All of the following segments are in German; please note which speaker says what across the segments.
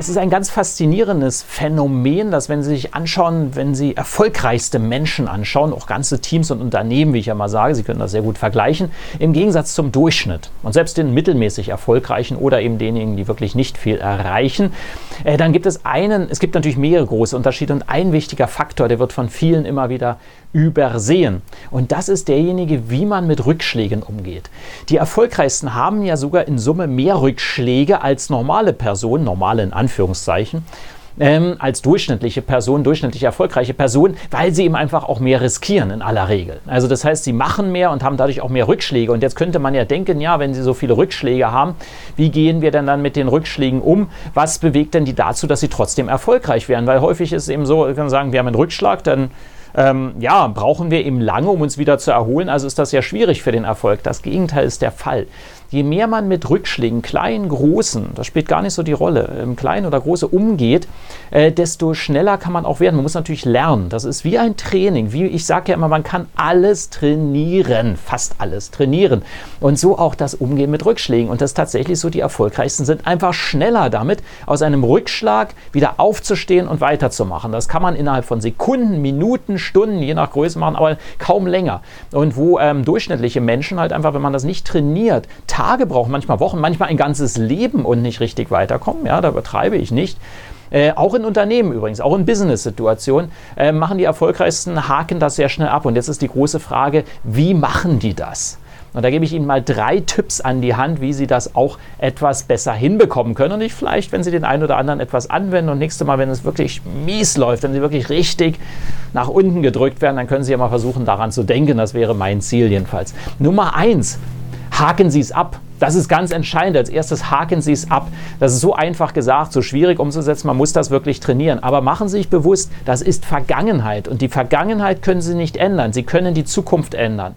Speaker 1: Es ist ein ganz faszinierendes Phänomen, dass wenn Sie sich anschauen, wenn Sie erfolgreichste Menschen anschauen, auch ganze Teams und Unternehmen, wie ich ja mal sage, Sie können das sehr gut vergleichen, im Gegensatz zum Durchschnitt und selbst den mittelmäßig erfolgreichen oder eben denjenigen, die wirklich nicht viel erreichen, äh, dann gibt es einen, es gibt natürlich mehrere große Unterschiede und ein wichtiger Faktor, der wird von vielen immer wieder übersehen. Und das ist derjenige, wie man mit Rückschlägen umgeht. Die erfolgreichsten haben ja sogar in Summe mehr Rückschläge als normale Personen, normale in Anführungszeichen, ähm, als durchschnittliche Person, durchschnittlich erfolgreiche Person, weil sie eben einfach auch mehr riskieren in aller Regel. Also das heißt, sie machen mehr und haben dadurch auch mehr Rückschläge. Und jetzt könnte man ja denken, ja, wenn sie so viele Rückschläge haben, wie gehen wir denn dann mit den Rückschlägen um? Was bewegt denn die dazu, dass sie trotzdem erfolgreich werden? Weil häufig ist es eben so, wir können sagen, wir haben einen Rückschlag, dann ähm, ja, brauchen wir eben lange, um uns wieder zu erholen. Also ist das ja schwierig für den Erfolg. Das Gegenteil ist der Fall je mehr man mit Rückschlägen, kleinen, großen, das spielt gar nicht so die Rolle, im kleinen oder große umgeht, äh, desto schneller kann man auch werden. Man muss natürlich lernen. Das ist wie ein Training. Wie ich sage ja immer, man kann alles trainieren, fast alles trainieren. Und so auch das Umgehen mit Rückschlägen. Und das ist tatsächlich so, die erfolgreichsten sind einfach schneller damit, aus einem Rückschlag wieder aufzustehen und weiterzumachen. Das kann man innerhalb von Sekunden, Minuten, Stunden, je nach Größe machen, aber kaum länger. Und wo ähm, durchschnittliche Menschen halt einfach, wenn man das nicht trainiert, Tage brauchen, manchmal Wochen, manchmal ein ganzes Leben und nicht richtig weiterkommen. Ja, da übertreibe ich nicht. Äh, auch in Unternehmen übrigens, auch in Business-Situationen, äh, machen die erfolgreichsten Haken das sehr schnell ab. Und jetzt ist die große Frage, wie machen die das? Und da gebe ich Ihnen mal drei Tipps an die Hand, wie Sie das auch etwas besser hinbekommen können. Und nicht vielleicht, wenn Sie den einen oder anderen etwas anwenden und nächstes Mal, wenn es wirklich mies läuft, wenn Sie wirklich richtig nach unten gedrückt werden, dann können Sie ja mal versuchen, daran zu denken. Das wäre mein Ziel jedenfalls. Nummer eins, haken Sie es ab. Das ist ganz entscheidend. Als erstes haken Sie es ab. Das ist so einfach gesagt, so schwierig umzusetzen. Man muss das wirklich trainieren. Aber machen Sie sich bewusst, das ist Vergangenheit. Und die Vergangenheit können Sie nicht ändern. Sie können die Zukunft ändern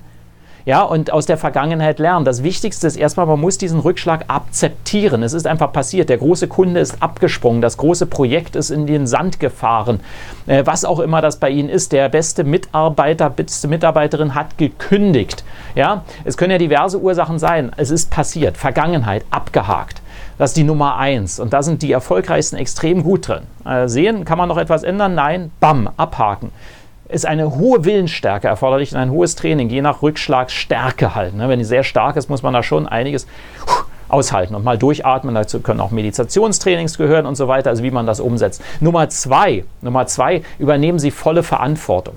Speaker 1: ja, und aus der Vergangenheit lernen. Das Wichtigste ist erstmal, man muss diesen Rückschlag akzeptieren. Es ist einfach passiert. Der große Kunde ist abgesprungen. Das große Projekt ist in den Sand gefahren. Äh, was auch immer das bei Ihnen ist. Der beste Mitarbeiter, beste Mitarbeiterin hat gekündigt. Ja, es können ja diverse Ursachen sein. Es ist passiert. Vergangenheit, abgehakt. Das ist die Nummer eins. Und da sind die erfolgreichsten extrem gut drin. Äh, sehen, kann man noch etwas ändern? Nein, bam, abhaken ist eine hohe Willensstärke erforderlich und ein hohes Training, je nach Rückschlagsstärke halt. Ne? Wenn die sehr stark ist, muss man da schon einiges aushalten und mal durchatmen. Dazu können auch Meditationstrainings gehören und so weiter, also wie man das umsetzt. Nummer zwei, Nummer zwei, übernehmen Sie volle Verantwortung.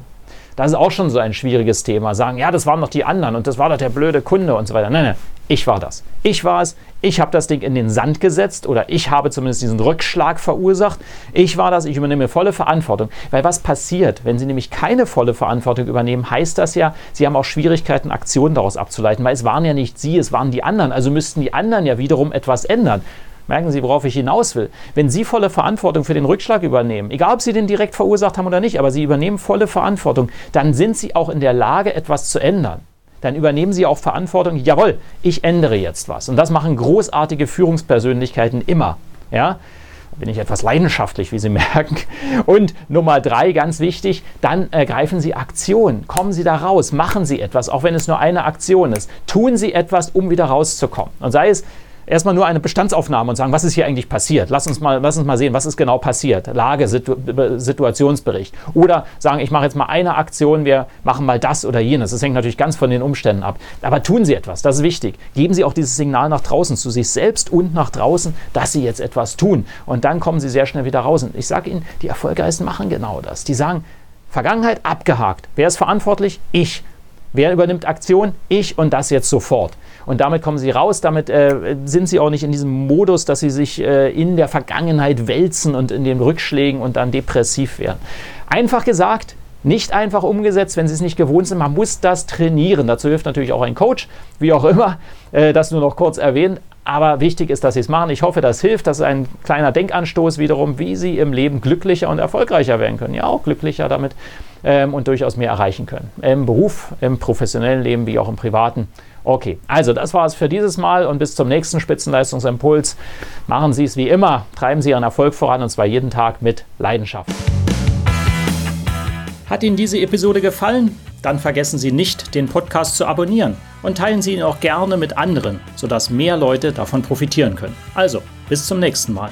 Speaker 1: Das ist auch schon so ein schwieriges Thema. Sagen, ja, das waren doch die anderen und das war doch der blöde Kunde und so weiter. Nein, nein, ich war das. Ich war es. Ich habe das Ding in den Sand gesetzt oder ich habe zumindest diesen Rückschlag verursacht. Ich war das. Ich übernehme volle Verantwortung. Weil was passiert, wenn Sie nämlich keine volle Verantwortung übernehmen, heißt das ja, Sie haben auch Schwierigkeiten, Aktionen daraus abzuleiten. Weil es waren ja nicht Sie, es waren die anderen. Also müssten die anderen ja wiederum etwas ändern. Merken Sie, worauf ich hinaus will. Wenn Sie volle Verantwortung für den Rückschlag übernehmen, egal ob Sie den direkt verursacht haben oder nicht, aber Sie übernehmen volle Verantwortung, dann sind Sie auch in der Lage, etwas zu ändern dann übernehmen Sie auch Verantwortung. Jawohl, ich ändere jetzt was. Und das machen großartige Führungspersönlichkeiten immer. Ja? bin ich etwas leidenschaftlich, wie Sie merken. Und Nummer drei, ganz wichtig, dann ergreifen Sie Aktion. Kommen Sie da raus, machen Sie etwas, auch wenn es nur eine Aktion ist. Tun Sie etwas, um wieder rauszukommen. Und sei es erstmal nur eine Bestandsaufnahme und sagen, was ist hier eigentlich passiert? Lass uns mal, lass uns mal sehen, was ist genau passiert. Lage, Situ Situationsbericht. Oder sagen, ich mache jetzt mal eine Aktion, wir machen mal das oder jenes. Das hängt natürlich ganz von den Umständen ab. Aber tun Sie etwas, das ist wichtig. Geben Sie auch dieses Signal nach draußen, zu sich selbst und nach draußen, dass Sie jetzt etwas tun. Und dann kommen Sie sehr schnell wieder raus. Und ich sage Ihnen, die Erfolgreichsten machen genau das. Die sagen, Vergangenheit abgehakt. Wer ist verantwortlich? Ich. Wer übernimmt Aktion? Ich und das jetzt sofort. Und damit kommen sie raus, damit äh, sind sie auch nicht in diesem Modus, dass sie sich äh, in der Vergangenheit wälzen und in den Rückschlägen und dann depressiv werden. Einfach gesagt, nicht einfach umgesetzt, wenn Sie es nicht gewohnt sind. Man muss das trainieren. Dazu hilft natürlich auch ein Coach, wie auch immer, äh, das nur noch kurz erwähnt. Aber wichtig ist, dass Sie es machen. Ich hoffe, das hilft. Das ist ein kleiner Denkanstoß wiederum, wie Sie im Leben glücklicher und erfolgreicher werden können. Ja, auch glücklicher damit ähm, und durchaus mehr erreichen können. Im Beruf, im professionellen Leben wie auch im privaten. Okay, also das war es für dieses Mal und bis zum nächsten Spitzenleistungsimpuls. Machen Sie es wie immer. Treiben Sie Ihren Erfolg voran und zwar jeden Tag mit Leidenschaft. Hat Ihnen diese Episode gefallen? Dann vergessen Sie nicht, den Podcast zu abonnieren und teilen Sie ihn auch gerne mit anderen, sodass mehr Leute davon profitieren können. Also, bis zum nächsten Mal.